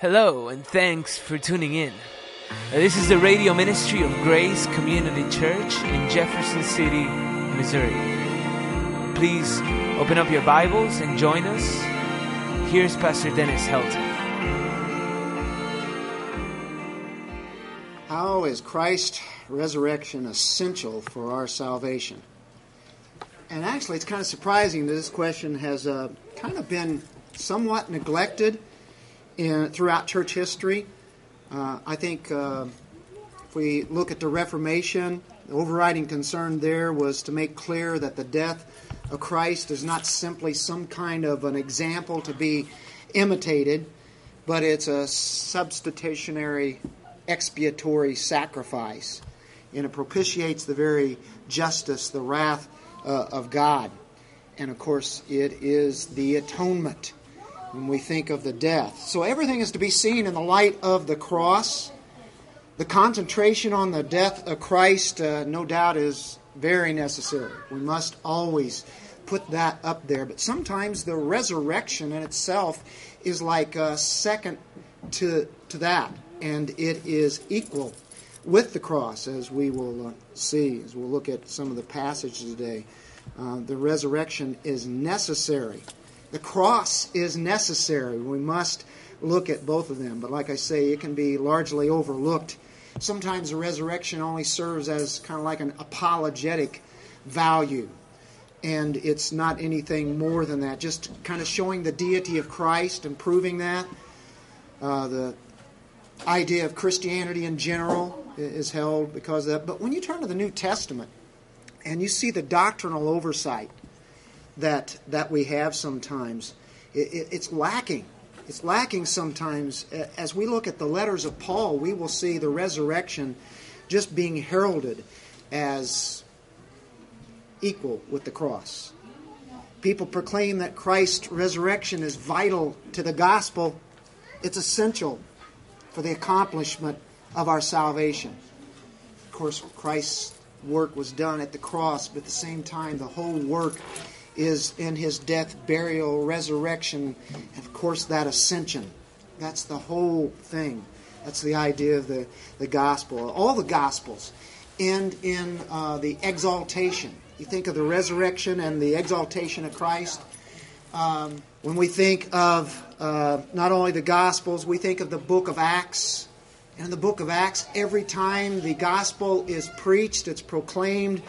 Hello, and thanks for tuning in. Uh, This is the radio ministry of Grace Community Church in Jefferson City, Missouri. Please open up your Bibles and join us. Here's Pastor Dennis Helton. How is Christ's resurrection essential for our salvation? And actually, it's kind of surprising that this question has uh, kind of been somewhat neglected in, throughout church history. Uh, I think uh, if we look at the Reformation, the overriding concern there was to make clear that the death of Christ is not simply some kind of an example to be imitated, but it's a substitutionary expiatory sacrifice. And it propitiates the very justice, the wrath uh, of God. And of course, it is the atonement when we think of the death. So everything is to be seen in the light of the cross. The concentration on the death of Christ, uh, no doubt, is very necessary. We must always put that up there. But sometimes the resurrection in itself is like uh, second to, to that, and it is equal with the cross, as we will uh, see, as we'll look at some of the passages today. Uh, the resurrection is necessary. The cross is necessary. We must look at both of them. But like I say, it can be largely overlooked. Sometimes the resurrection only serves as kind of like an apologetic value. And it's not anything more than that, just kind of showing the deity of Christ and proving that. Uh, the idea of Christianity in general is held because of that. But when you turn to the New Testament and you see the doctrinal oversight that that we have sometimes, it, it, it's lacking. It's lacking sometimes. As we look at the letters of Paul, we will see the resurrection just being heralded as equal with the cross. People proclaim that Christ's resurrection is vital to the gospel. It's essential for the accomplishment of our salvation. Of course, Christ's work was done at the cross, but at the same time, the whole work is in his death, burial, resurrection, and of course, that ascension. That's the whole thing. That's the idea of the, the gospel. All the gospels end in uh, the exaltation. You think of the resurrection and the exaltation of Christ. Um, when we think of uh, not only the Gospels, we think of the book of Acts. And in the book of Acts, every time the gospel is preached, it's proclaimed,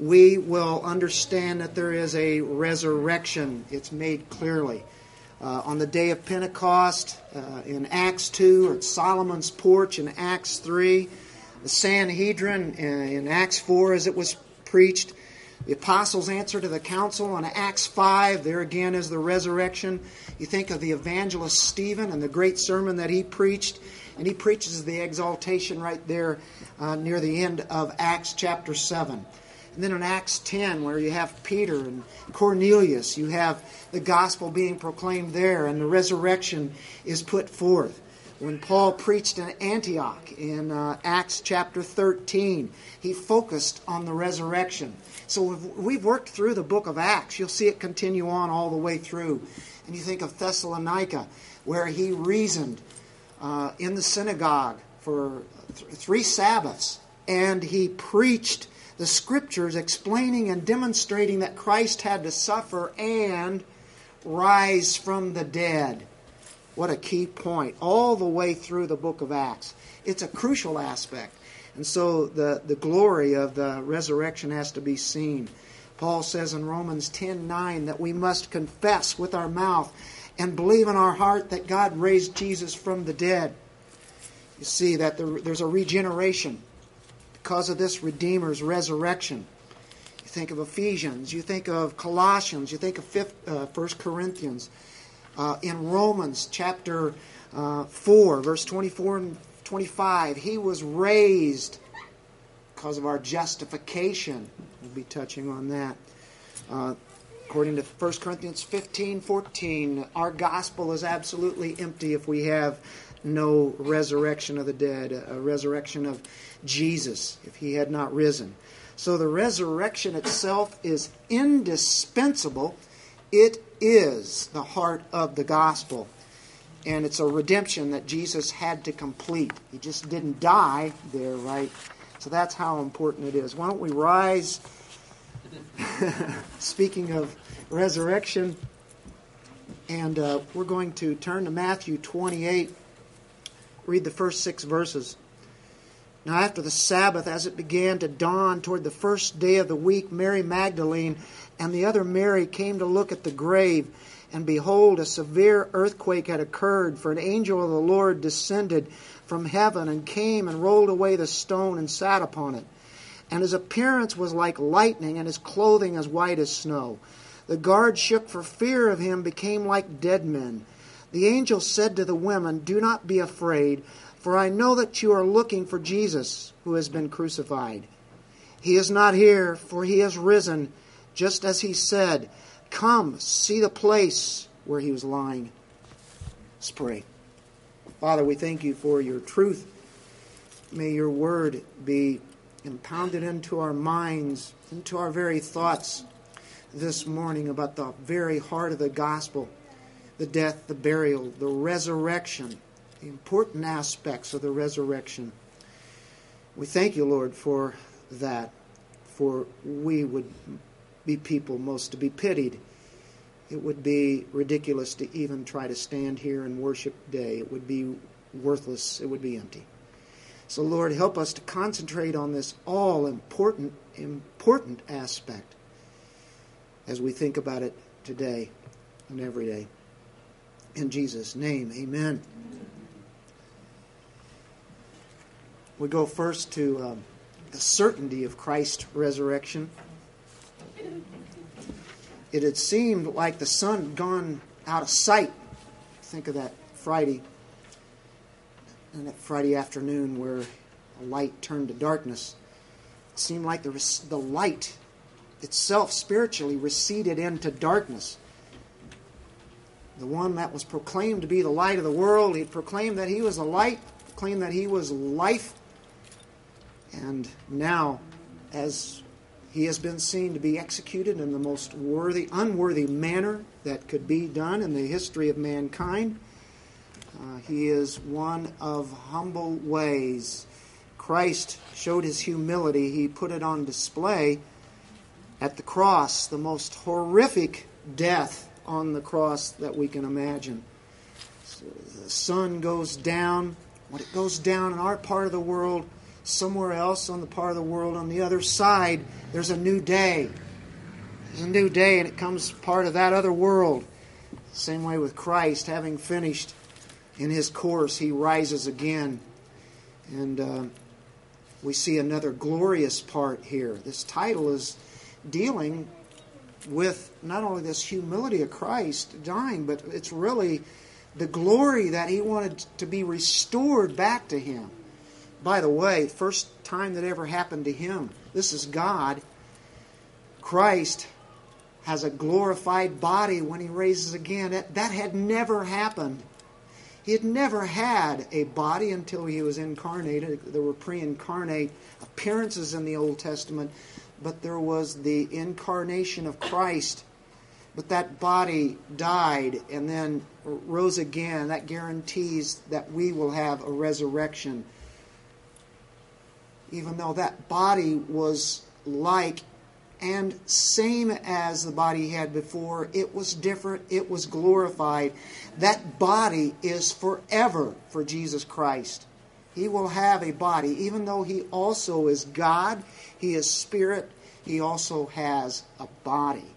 we will understand that there is a resurrection. It's made clearly. Uh, on the day of Pentecost, uh, in Acts 2, or at Solomon's porch in Acts 3, the Sanhedrin in, in Acts 4 as it was preached, the apostles' answer to the council on Acts 5, there again is the resurrection. You think of the evangelist Stephen and the great sermon that he preached, and he preaches the exaltation right there uh, near the end of Acts chapter 7. And then in Acts 10, where you have Peter and Cornelius, you have the gospel being proclaimed there, and the resurrection is put forth when Paul preached in Antioch in uh, Acts chapter 13, he focused on the resurrection. So we've, we've worked through the book of Acts. You'll see it continue on all the way through. And you think of Thessalonica, where he reasoned uh, in the synagogue for th- three Sabbaths, and he preached the scriptures explaining and demonstrating that Christ had to suffer and rise from the dead. What a key point, all the way through the book of Acts. It's a crucial aspect. And so the, the glory of the resurrection has to be seen. Paul says in Romans 10 9 that we must confess with our mouth and believe in our heart that God raised Jesus from the dead. You see that there, there's a regeneration because of this Redeemer's resurrection. You think of Ephesians, you think of Colossians, you think of fifth, uh, 1 Corinthians. Uh, in Romans chapter uh, 4, verse 24 and 25, he was raised because of our justification. We'll be touching on that. Uh, according to 1 Corinthians 15 14, our gospel is absolutely empty if we have no resurrection of the dead, a resurrection of Jesus, if he had not risen. So the resurrection itself is indispensable. It is the heart of the gospel. And it's a redemption that Jesus had to complete. He just didn't die there, right? So that's how important it is. Why don't we rise? Speaking of resurrection, and uh, we're going to turn to Matthew 28, read the first six verses. Now, after the Sabbath, as it began to dawn toward the first day of the week, Mary Magdalene and the other Mary came to look at the grave. And behold, a severe earthquake had occurred, for an angel of the Lord descended from heaven and came and rolled away the stone and sat upon it. And his appearance was like lightning, and his clothing as white as snow. The guards shook for fear of him, became like dead men. The angel said to the women, Do not be afraid, for I know that you are looking for Jesus, who has been crucified. He is not here, for he has risen, just as he said. Come, see the place where he was lying. Let's pray. Father, we thank you for your truth. May your word be impounded into our minds, into our very thoughts this morning about the very heart of the gospel the death, the burial, the resurrection, the important aspects of the resurrection. We thank you, Lord, for that, for we would be people most to be pitied. It would be ridiculous to even try to stand here and worship day. It would be worthless. It would be empty. So, Lord, help us to concentrate on this all important, important aspect as we think about it today and every day. In Jesus' name, amen. We go first to um, the certainty of Christ's resurrection. It had seemed like the sun gone out of sight. Think of that Friday, and that Friday afternoon where a light turned to darkness. It seemed like the, the light itself spiritually receded into darkness the one that was proclaimed to be the light of the world. He proclaimed that he was the light, proclaimed that he was life. And now, as he has been seen to be executed in the most worthy, unworthy manner that could be done in the history of mankind, uh, he is one of humble ways. Christ showed his humility. He put it on display at the cross, the most horrific death on the cross that we can imagine. So the sun goes down. When it goes down in our part of the world, somewhere else on the part of the world on the other side, there's a new day. There's a new day, and it comes part of that other world. Same way with Christ, having finished in his course, he rises again. And uh, we see another glorious part here. This title is dealing with not only this humility of Christ dying, but it's really the glory that he wanted to be restored back to him. By the way, first time that ever happened to him, this is God. Christ has a glorified body when he raises again. That, that had never happened. He had never had a body until he was incarnated. There were pre incarnate appearances in the Old Testament but there was the incarnation of Christ. But that body died and then rose again. That guarantees that we will have a resurrection. Even though that body was like and same as the body he had before, it was different, it was glorified. That body is forever for Jesus Christ. He will have a body, even though he also is God, he is spirit, he also has a body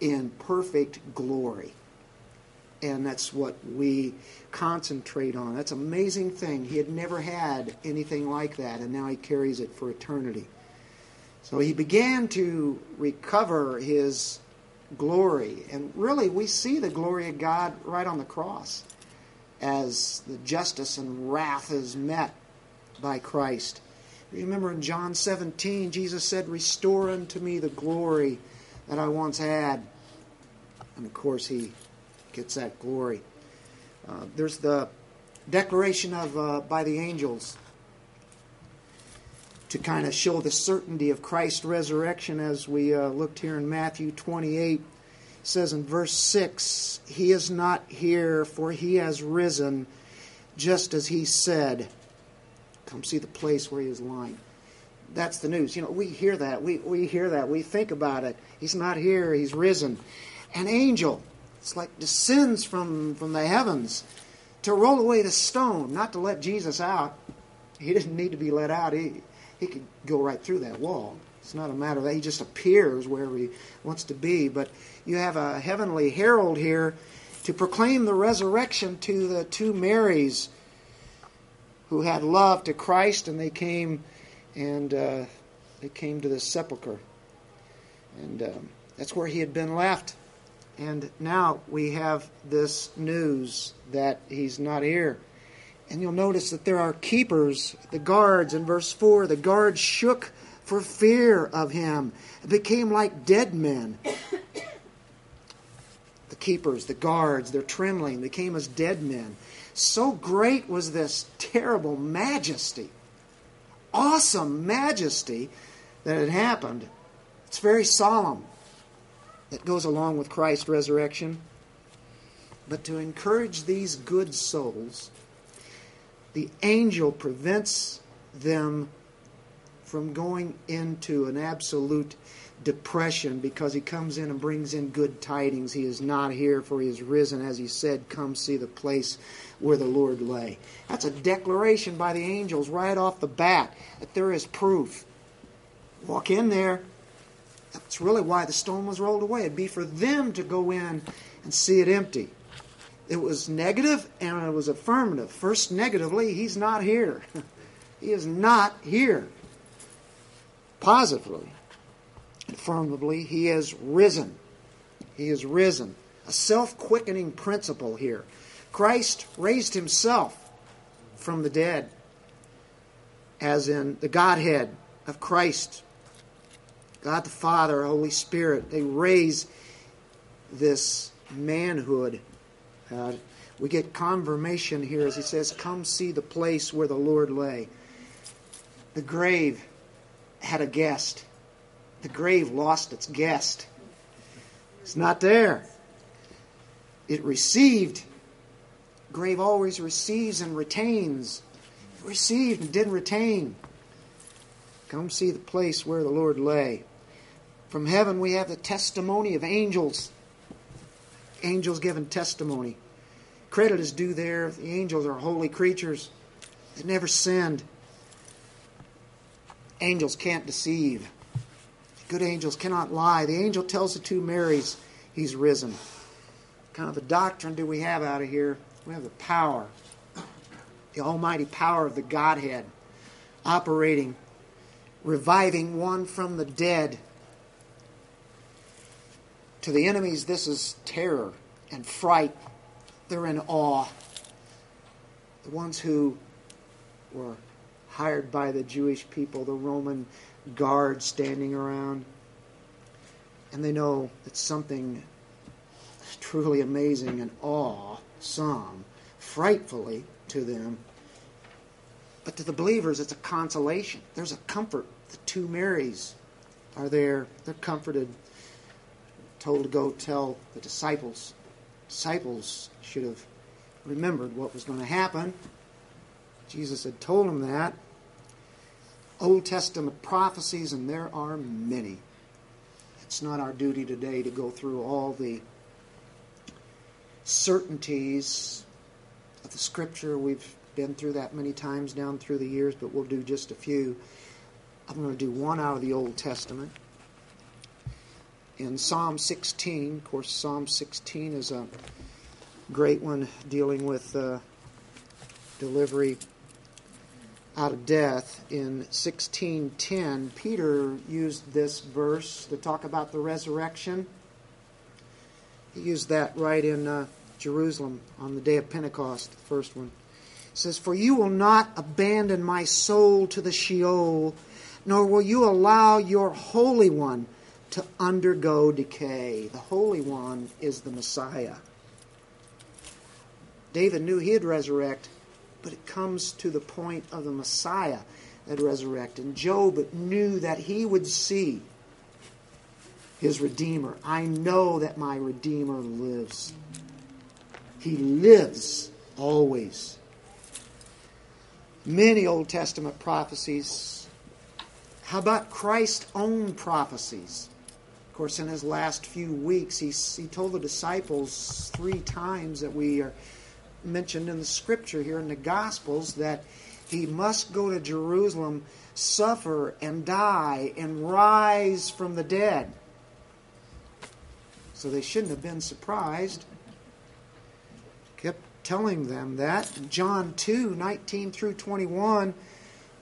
in perfect glory. And that's what we concentrate on. That's an amazing thing. He had never had anything like that, and now he carries it for eternity. So he began to recover his glory. And really, we see the glory of God right on the cross as the justice and wrath is met by Christ. Remember in John 17, Jesus said, Restore unto me the glory that I once had. And of course, he gets that glory. Uh, there's the declaration of uh, by the angels to kind of show the certainty of Christ's resurrection as we uh, looked here in Matthew 28. says in verse 6 He is not here, for he has risen, just as he said. Come see the place where he is lying. That's the news. You know, we hear that. We, we hear that. We think about it. He's not here, he's risen. An angel, it's like descends from, from the heavens to roll away the stone, not to let Jesus out. He didn't need to be let out. He, he could go right through that wall. It's not a matter of that he just appears wherever he wants to be, but you have a heavenly herald here to proclaim the resurrection to the two Marys who had love to Christ, and they came and uh, they came to the sepulchre, and um, that's where he had been left. And now we have this news that he's not here. And you'll notice that there are keepers, the guards in verse 4. The guards shook for fear of him, became like dead men. the keepers, the guards, they're trembling, they came as dead men. So great was this terrible majesty, awesome majesty that had happened. It's very solemn that goes along with Christ's resurrection. But to encourage these good souls, the angel prevents them from going into an absolute depression because he comes in and brings in good tidings. He is not here, for he is risen, as he said, Come see the place where the Lord lay. That's a declaration by the angels right off the bat that there is proof. Walk in there. That's really why the stone was rolled away. It'd be for them to go in and see it empty. It was negative and it was affirmative. First, negatively, he's not here. he is not here positively. Affirmatively, he has risen. He has risen. A self quickening principle here. Christ raised himself from the dead, as in the Godhead of Christ. God the Father, Holy Spirit, they raise this manhood. Uh, we get confirmation here as he says, Come see the place where the Lord lay. The grave had a guest. The grave lost its guest. It's not there. It received. Grave always receives and retains. It received and didn't retain. Come see the place where the Lord lay. From heaven we have the testimony of angels. Angels giving testimony. Credit is due there. The angels are holy creatures. They never sinned. Angels can't deceive. Good angels cannot lie. The angel tells the two Marys he's risen. What kind of a doctrine do we have out of here? We have the power, the almighty power of the Godhead operating, reviving one from the dead. To the enemies, this is terror and fright. They're in awe. The ones who were hired by the Jewish people, the Roman guard standing around. And they know that something truly amazing and awesome, frightfully to them. But to the believers, it's a consolation. There's a comfort. The two Marys are there. They're comforted, told to go tell the disciples. Disciples should have remembered what was going to happen. Jesus had told them that. Old Testament prophecies, and there are many. It's not our duty today to go through all the certainties of the Scripture. We've been through that many times down through the years, but we'll do just a few. I'm going to do one out of the Old Testament. In Psalm 16, of course, Psalm 16 is a great one dealing with uh, delivery out of death. In 1610 peter used this verse to talk about the resurrection. He used that right in uh, jerusalem on the day of pentecost the first one. It says for you will not abandon my soul to the sheol nor will you allow your holy one to undergo decay the holy one is the messiah david knew he'd resurrect but it comes to the point of the Messiah that resurrected. And Job knew that he would see his Redeemer. I know that my Redeemer lives. He lives always. Many Old Testament prophecies. How about Christ's own prophecies? Of course, in his last few weeks, he, he told the disciples three times that we are mentioned in the scripture here in the Gospels that he must go to Jerusalem, suffer and die, and rise from the dead. So they shouldn't have been surprised. Kept telling them that. John 2 19 through 21,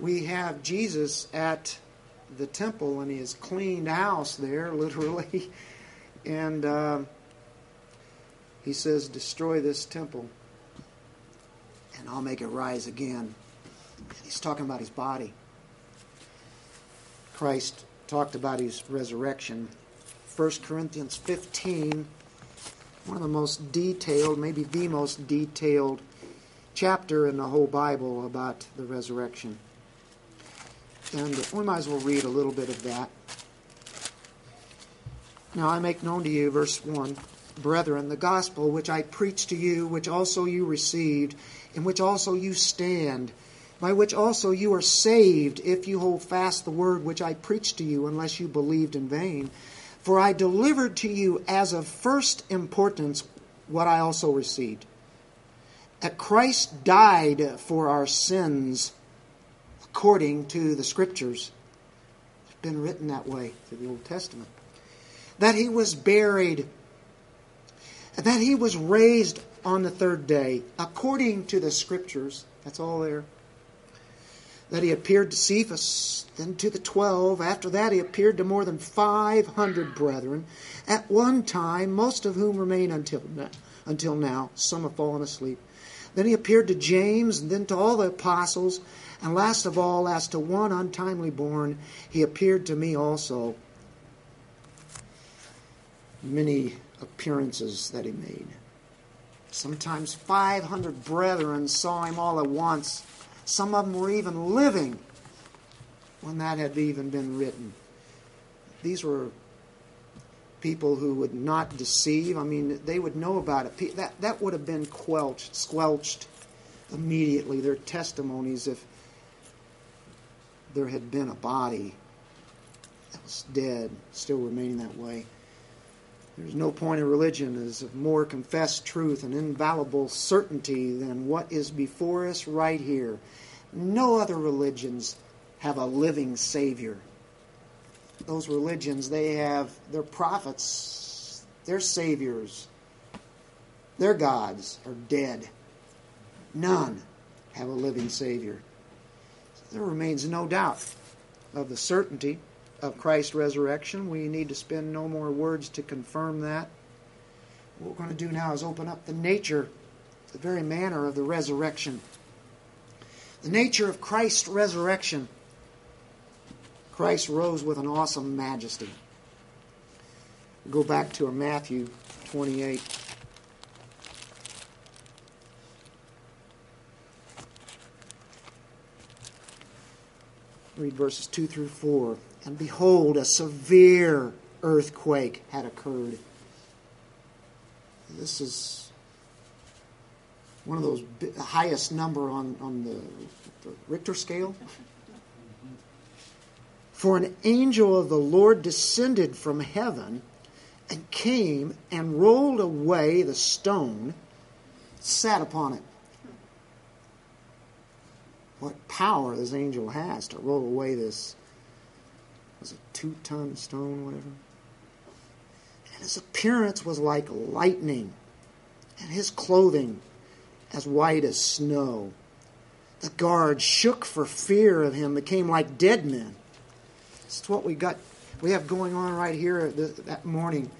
we have Jesus at the temple and his cleaned house there, literally. And uh, he says, Destroy this temple, and I'll make it rise again. He's talking about his body. Christ talked about his resurrection 1 Corinthians 15, one of the most detailed, maybe the most detailed chapter in the whole Bible about the resurrection. And we might as well read a little bit of that. Now I make known to you, verse 1, Brethren, the gospel which I preached to you, which also you received, in which also you stand, by which also you are saved, if you hold fast the word which I preached to you, unless you believed in vain. For I delivered to you as of first importance what I also received. That Christ died for our sins according to the Scriptures. It's been written that way through the Old Testament. That he was buried, that he was raised on the third day according to the Scriptures. That's all there that he appeared to Cephas, then to the twelve. After that, he appeared to more than 500 brethren at one time, most of whom remain until now. Until now. Some have fallen asleep. Then he appeared to James, and then to all the apostles. And last of all, as to one untimely born, he appeared to me also. Many appearances that he made. Sometimes 500 brethren saw him all at once. Some of them were even living when that had even been written. These were people who would not deceive. I mean, they would know about it. That, that would have been quelched, squelched immediately, their testimonies, if there had been a body that was dead, still remaining that way. There's no point in religion as of more confessed truth and infallible certainty than what is before us right here. No other religions have a living Savior. Those religions, they have their prophets, their saviors, their gods are dead. None have a living Savior. There remains no doubt of the certainty of Christ's resurrection. We need to spend no more words to confirm that. What we're going to do now is open up the nature, the very manner of the resurrection. The nature of Christ's resurrection. Christ rose with an awesome majesty. Go back to Matthew 28. Read verses 2 through 4 and behold, a severe earthquake had occurred. This is one of those highest number on, on the, the Richter scale. For an angel of the Lord descended from heaven and came and rolled away the stone, sat upon it. What power this angel has to roll away this was a two ton stone, whatever. And his appearance was like lightning, and his clothing as white as snow. The guards shook for fear of him, became like dead men. That's what we got. We have going on right here uh, that morning.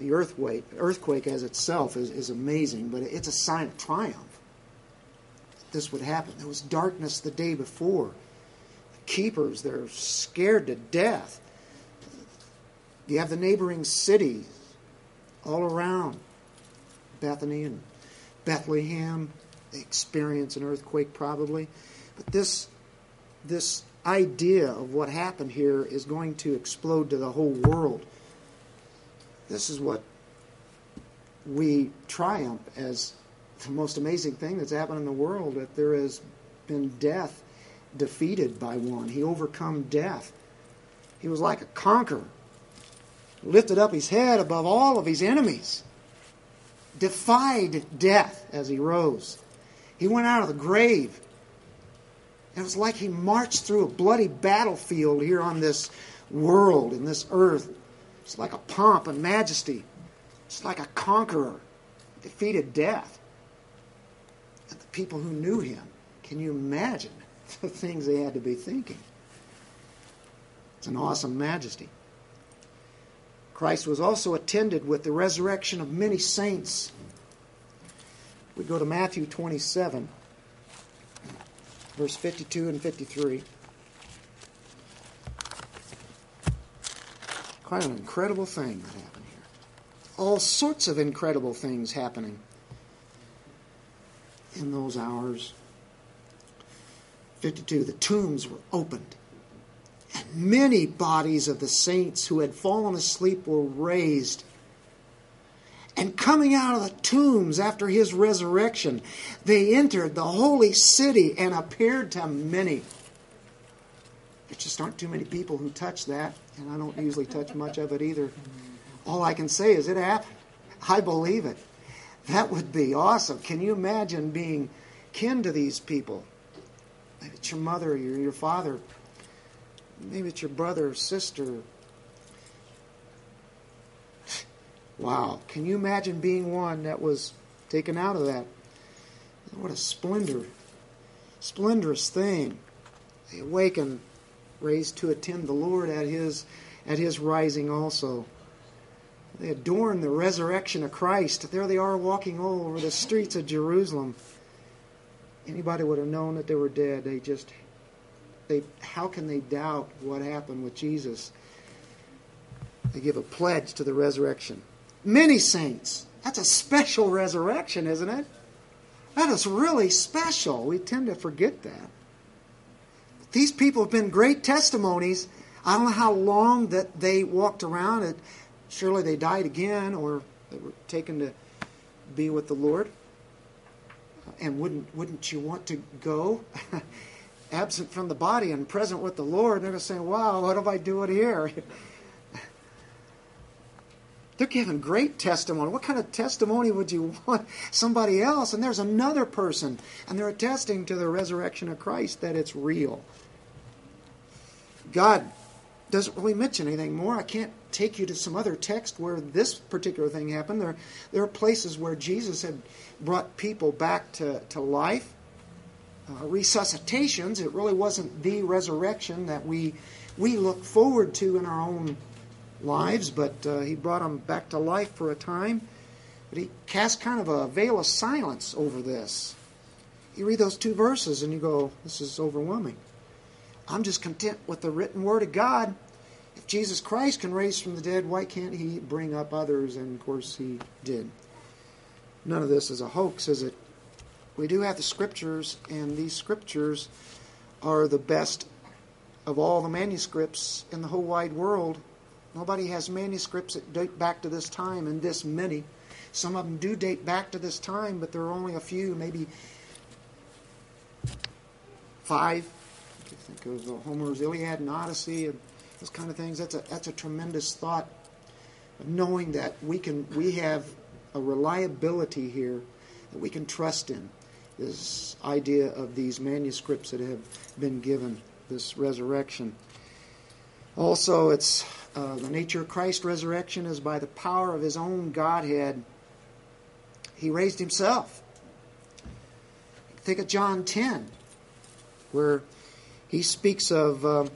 The earthquake, earthquake as itself is, is amazing, but it's a sign of triumph. This would happen. There was darkness the day before keepers. They're scared to death. You have the neighboring cities all around Bethany and Bethlehem. They experience an earthquake probably. But this, this idea of what happened here is going to explode to the whole world. This is what we triumph as the most amazing thing that's happened in the world that there has been death defeated by one. He overcome death. He was like a conqueror. Lifted up his head above all of his enemies. Defied death as he rose. He went out of the grave. It was like he marched through a bloody battlefield here on this world, in this earth. It's like a pomp and majesty. It's like a conqueror defeated death. People who knew him, can you imagine the things they had to be thinking? It's an awesome majesty. Christ was also attended with the resurrection of many saints. We go to Matthew 27, verse 52 and 53. Quite an incredible thing that happened here. All sorts of incredible things happening in those hours. 52. The tombs were opened, and many bodies of the saints who had fallen asleep were raised. And coming out of the tombs after his resurrection, they entered the holy city and appeared to many. There just aren't too many people who touch that, and I don't usually touch much of it either. All I can say is it happened. I believe it. That would be awesome. Can you imagine being kin to these people? Maybe it's your mother or your father. Maybe it's your brother or sister. Wow. Can you imagine being one that was taken out of that? What a splendor, splendorous thing. They awaken, raised to attend the Lord at his at his rising also. They adorn the resurrection of Christ. There they are walking all over the streets of Jerusalem. Anybody would have known that they were dead. They just they how can they doubt what happened with Jesus? They give a pledge to the resurrection. Many saints. That's a special resurrection, isn't it? That is really special. We tend to forget that. These people have been great testimonies. I don't know how long that they walked around. It, surely they died again or they were taken to be with the Lord. Uh, and wouldn't wouldn't you want to go absent from the body and present with the Lord? They're going to say, "Wow, what am I doing here?" They're giving great testimony. What kind of testimony would you want somebody else? And there's another person, and they're attesting to the resurrection of Christ that it's real. God doesn't really mention anything more. I can't take you to some other text where this particular thing happened. There, there are places where Jesus had brought people back to, to life. Uh, resuscitations, it really wasn't the resurrection that we, we look forward to in our own lives, but uh, he brought them back to life for a time. But he cast kind of a veil of silence over this. You read those two verses and you go, this is overwhelming. I'm just content with the written word of God. If Jesus Christ can raise from the dead, why can't he bring up others? And of course, he did. None of this is a hoax, is it? We do have the scriptures, and these scriptures are the best of all the manuscripts in the whole wide world. Nobody has manuscripts that date back to this time, and this many. Some of them do date back to this time, but there are only a few, maybe five. Think of Homer's Iliad and Odyssey and those kind of things, that's a that's a tremendous thought of knowing that we can we have a reliability here that we can trust in. This idea of these manuscripts that have been given, this resurrection. Also, it's uh, the nature of Christ's resurrection is by the power of his own Godhead. He raised himself. Think of John 10, where he speaks of, uh,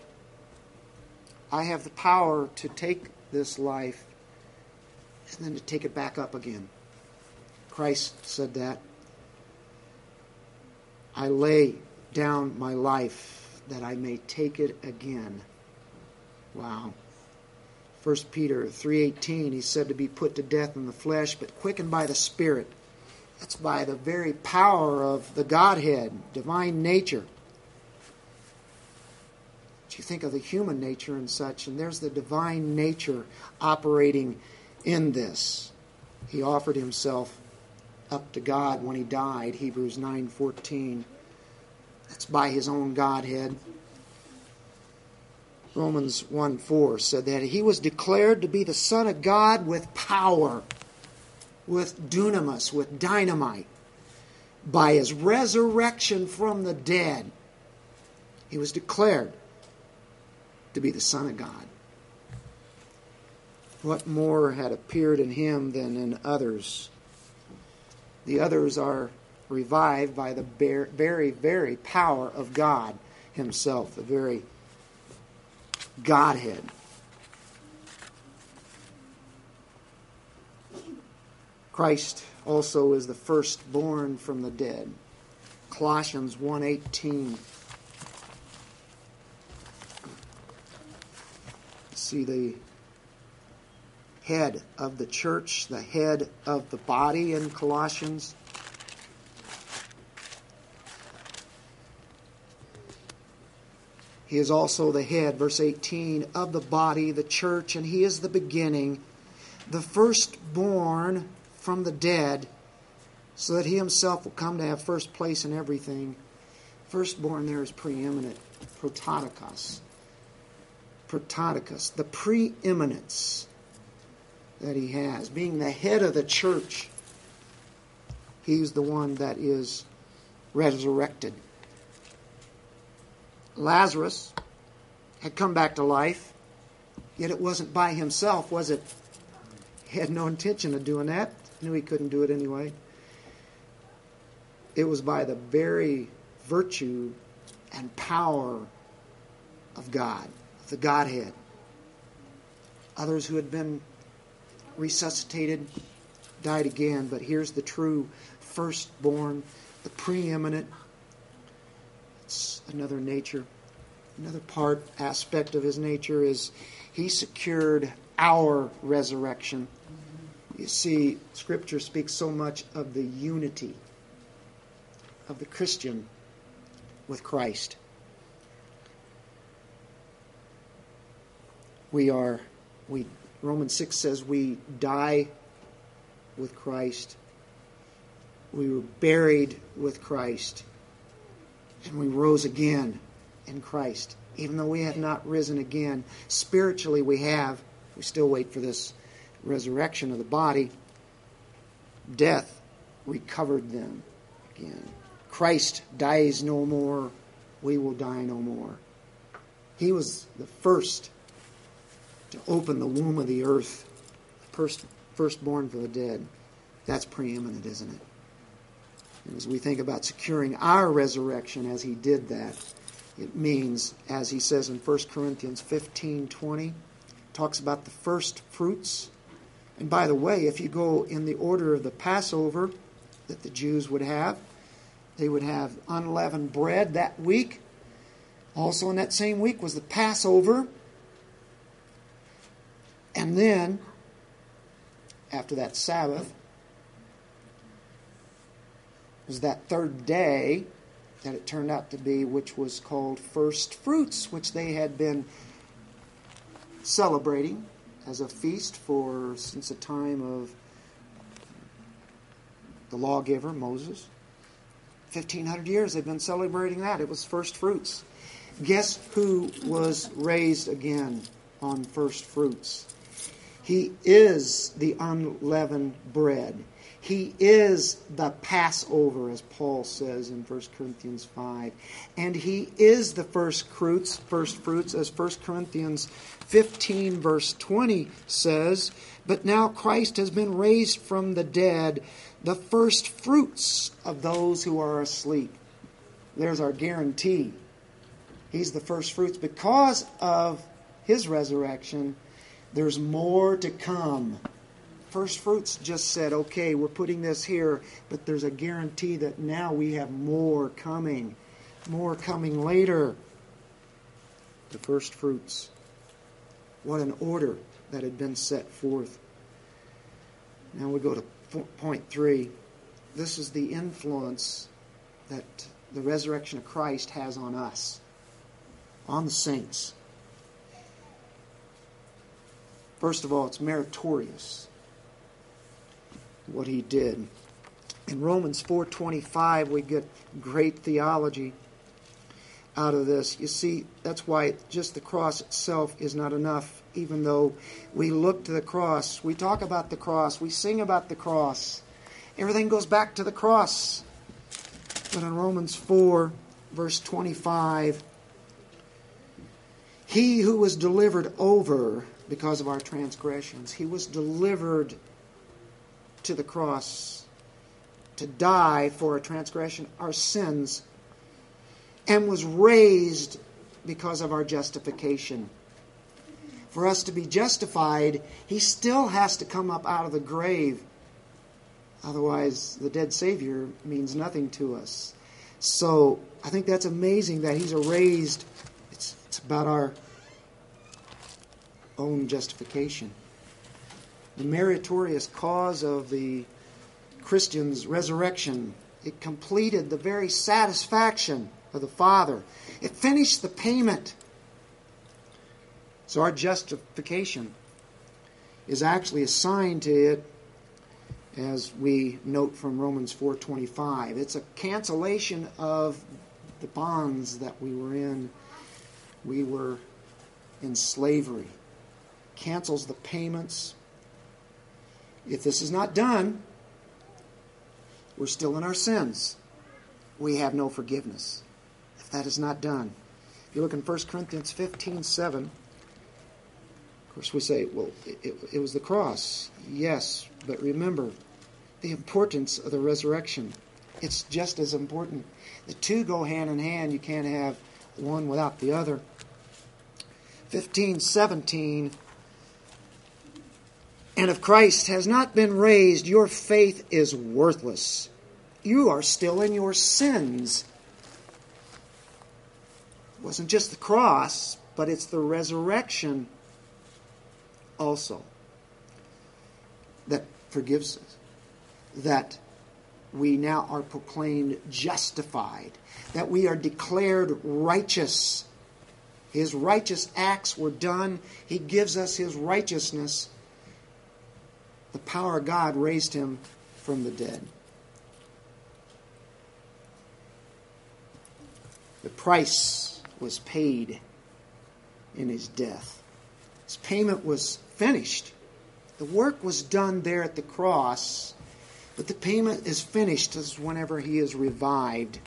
I have the power to take this life and then to take it back up again. Christ said that. I lay down my life that I may take it again. Wow. 1 Peter 3:18 he's said to be put to death in the flesh but quickened by the spirit. That's by the very power of the Godhead, divine nature. You think of the human nature and such and there's the divine nature operating in this. He offered himself up to God when he died, Hebrews 9:14. That's by his own Godhead. Romans 1 4 said that he was declared to be the Son of God with power, with dunamis, with dynamite. By his resurrection from the dead, he was declared to be the Son of God. What more had appeared in him than in others? The others are revived by the very, very power of God Himself, the very Godhead. Christ also is the firstborn from the dead. Colossians 1:18 See the head of the church, the head of the body in Colossians. He is also the head, verse 18, of the body, the church, and he is the beginning, the firstborn from the dead, so that he himself will come to have first place in everything. Firstborn there is preeminent, prototokos. Prototokos, the preeminence that he has. Being the head of the church, he's the one that is resurrected. Lazarus had come back to life, yet it wasn't by himself, was it? He had no intention of doing that, knew he couldn't do it anyway. It was by the very virtue and power of God, the Godhead. Others who had been resuscitated, died again, but here's the true firstborn, the preeminent. It's another nature. Another part, aspect of his nature is he secured our resurrection. You see, Scripture speaks so much of the unity of the Christian with Christ. We are, we Romans 6 says we die with Christ, we were buried with Christ, and we rose again in Christ. Even though we have not risen again, spiritually we have. We still wait for this resurrection of the body. Death recovered them again. Christ dies no more. We will die no more. He was the first to open the womb of the earth, first, firstborn for the dead. That's preeminent, isn't it? And as we think about securing our resurrection as he did that, it means, as he says in 1 Corinthians 15 20, talks about the first fruits. And by the way, if you go in the order of the Passover that the Jews would have, they would have unleavened bread that week. Also, in that same week was the Passover. And then, after that Sabbath, it was that third day that it turned out to be, which was called first fruits, which they had been celebrating as a feast for since the time of the lawgiver Moses. 1500 years they've been celebrating that. It was first fruits. Guess who was raised again on first fruits? He is the unleavened bread. He is the Passover, as Paul says in 1 Corinthians 5. And he is the first fruits, first fruits, as 1 Corinthians 15, verse 20 says. But now Christ has been raised from the dead, the first fruits of those who are asleep. There's our guarantee. He's the first fruits because of his resurrection there's more to come. First Fruits just said, okay, we're putting this here, but there's a guarantee that now we have more coming. More coming later. The first fruits. What an order that had been set forth. Now we go to point three. This is the influence that the resurrection of Christ has on us, on the saints. First of all, it's meritorious. what he did. In Romans 4:25 we get great theology out of this. You see, that's why just the cross itself is not enough even though we look to the cross. We talk about the cross, we sing about the cross. Everything goes back to the cross. But in Romans 4 verse 25 he who was delivered over because of our transgressions, he was delivered to the cross to die for a transgression, our sins, and was raised because of our justification. For us to be justified, he still has to come up out of the grave. Otherwise, the dead Savior means nothing to us. So I think that's amazing that he's raised. It's, it's about our own justification the meritorious cause of the Christian's resurrection. It completed the very satisfaction of the Father. It finished the payment. So our justification is actually assigned to it as we note from Romans 4:25. It's a cancellation of the bonds that we were in. We were in slavery. Cancels the payments if this is not done, we're still in our sins. We have no forgiveness. If that is not done. If you look in 1 Corinthians 15 7, of course, we say, well, it, it, it was the cross. Yes, but remember the importance of the resurrection. It's just as important. The two go hand in hand. You can't have one without the other. 15 17 and if Christ has not been raised, your faith is worthless. You are still in your sins. It wasn't just the cross, but it's the resurrection also that forgives us. That we now are proclaimed justified, that we are declared righteous. His righteous acts were done. He gives us His righteousness the power of God raised him from the dead. The price was paid in his death. His payment was finished. The work was done there at the cross, but the payment is finished as whenever he is revived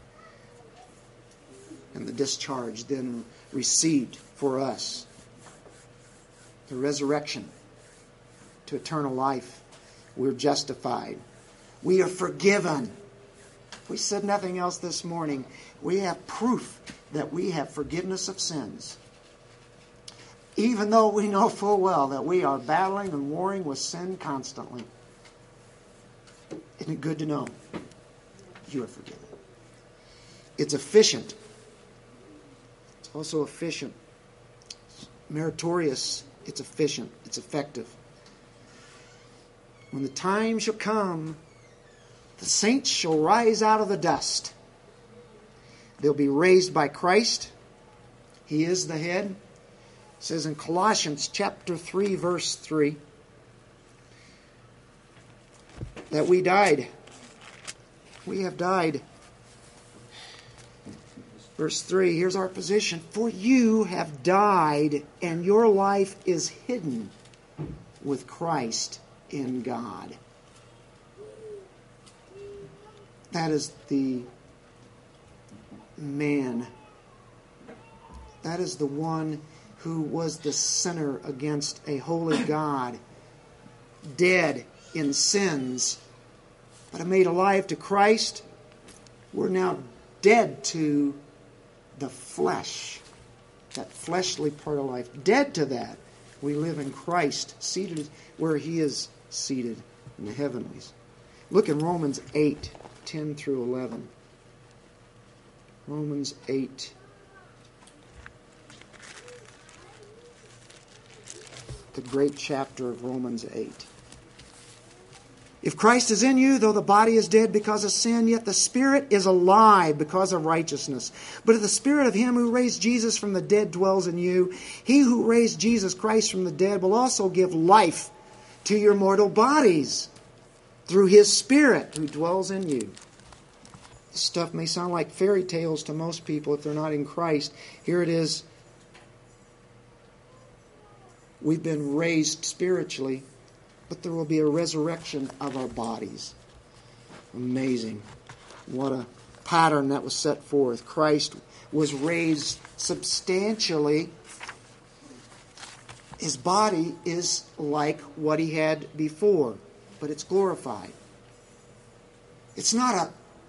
and the discharge then received for us. The resurrection to eternal life. We're justified. We are forgiven. If we said nothing else this morning, we have proof that we have forgiveness of sins. Even though we know full well that we are battling and warring with sin constantly. Isn't it good to know you are forgiven? It's efficient. It's also efficient. Meritorious. It's efficient. It's effective. When the time shall come, the saints shall rise out of the dust. They'll be raised by Christ. He is the head. It says in Colossians chapter 3 verse 3 that we died. We have died. Verse 3, here's our position. For you have died, and your life is hidden with Christ in God. That is the man. That is the one who was the sinner against a holy God, dead in sins, but made alive to Christ. We're now dead to the flesh, that fleshly part of life, dead to that. We live in Christ, seated where He is seated in the heavenlies. Look in Romans 8 10 through 11. Romans 8. The great chapter of Romans 8. If Christ is in you, though the body is dead because of sin, yet the spirit is alive because of righteousness. But if the spirit of him who raised Jesus from the dead dwells in you, he who raised Jesus Christ from the dead will also give life to your mortal bodies through His Spirit who dwells in you. This stuff may sound like fairy tales to most people if they're not in Christ. Here it is. We've been raised spiritually, but there will be a resurrection of our bodies. Amazing. What a pattern that was set forth. Christ was raised substantially. His body is like what he had before, but it's glorified. It's not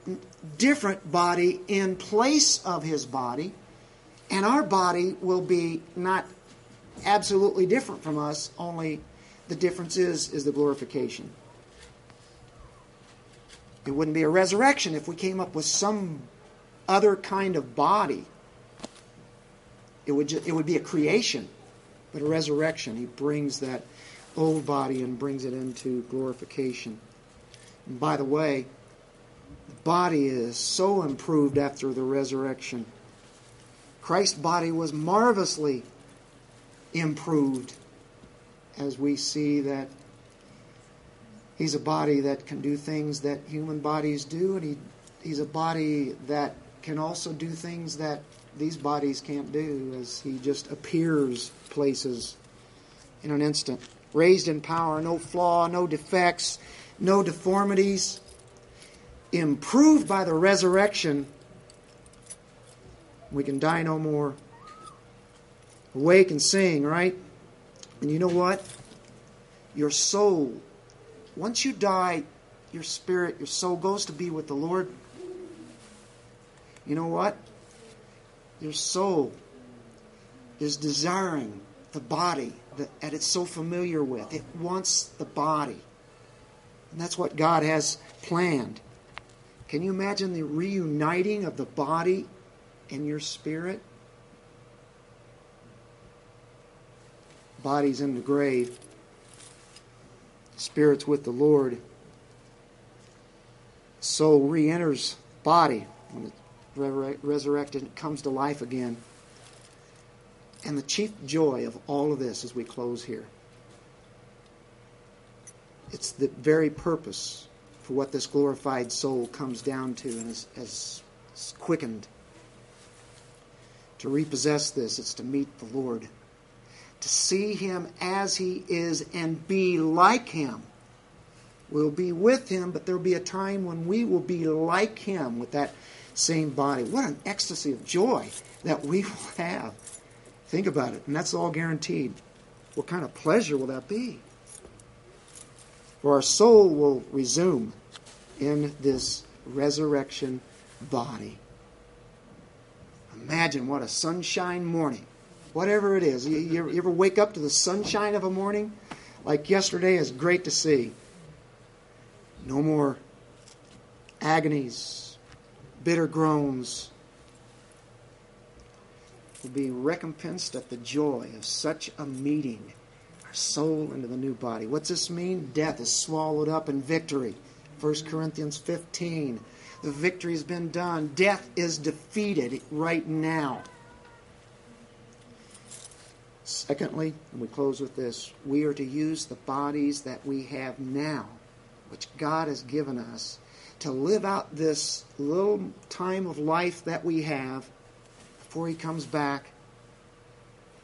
a different body in place of his body, and our body will be not absolutely different from us, only the difference is is the glorification. It wouldn't be a resurrection if we came up with some other kind of body. It would, just, it would be a creation, but a resurrection. He brings that old body and brings it into glorification. And by the way, the body is so improved after the resurrection. Christ's body was marvelously improved as we see that He's a body that can do things that human bodies do, and he, he's a body that can also do things that these bodies can't do as he just appears places in an instant. Raised in power, no flaw, no defects, no deformities, improved by the resurrection. We can die no more. Awake and sing, right? And you know what? Your soul once you die, your spirit, your soul goes to be with the Lord. You know what? Your soul is desiring the body that, that it's so familiar with. It wants the body. And that's what God has planned. Can you imagine the reuniting of the body and your spirit? Body's in the grave spirit's with the Lord. Soul re enters body resurrected comes to life again. And the chief joy of all of this as we close here it's the very purpose for what this glorified soul comes down to and is, is quickened. To repossess this, it's to meet the Lord to see him as he is and be like him. We'll be with him, but there'll be a time when we will be like him with that same body. What an ecstasy of joy that we will have. Think about it, and that's all guaranteed. What kind of pleasure will that be? For our soul will resume in this resurrection body. Imagine what a sunshine morning whatever it is. You, you, ever wake up to the sunshine of a morning? Like yesterday is great to see. No more agonies, bitter groans. Will be recompensed at the joy of such a meeting. Our soul into the new body. What's this mean? Death is swallowed up in victory. 1 Corinthians 15. The victory has been done. Death is defeated right now. Secondly, and we close with this, we are to use the bodies that we have now, which God has given us, to live out this little time of life that we have before He comes back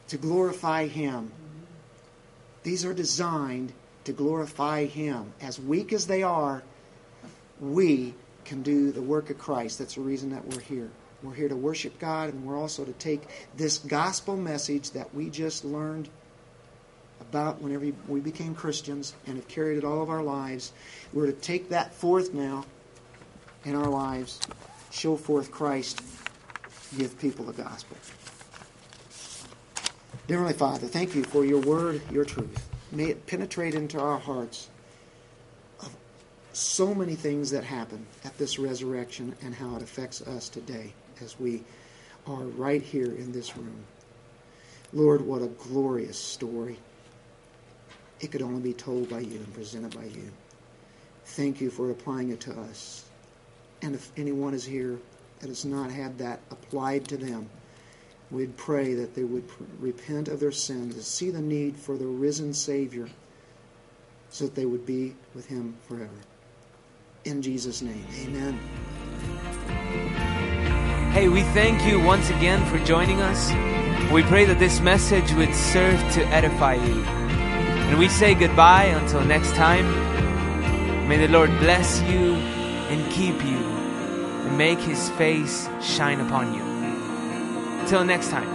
to glorify Him. These are designed to glorify Him. As weak as they are, we can do the work of Christ. That's the reason that we're here. We're here to worship God, and we're also to take this gospel message that we just learned about whenever we became Christians and have carried it all of our lives. We're to take that forth now in our lives, show forth Christ, give people the gospel. Dear Heavenly Father, thank you for your word, your truth. May it penetrate into our hearts of so many things that happen at this resurrection and how it affects us today as we are right here in this room. Lord, what a glorious story. It could only be told by you and presented by you. Thank you for applying it to us. And if anyone is here that has not had that applied to them, we'd pray that they would repent of their sins and see the need for the risen Savior so that they would be with Him forever. In Jesus' name, amen. Hey, we thank you once again for joining us. We pray that this message would serve to edify you. And we say goodbye until next time. May the Lord bless you and keep you and make his face shine upon you. Until next time.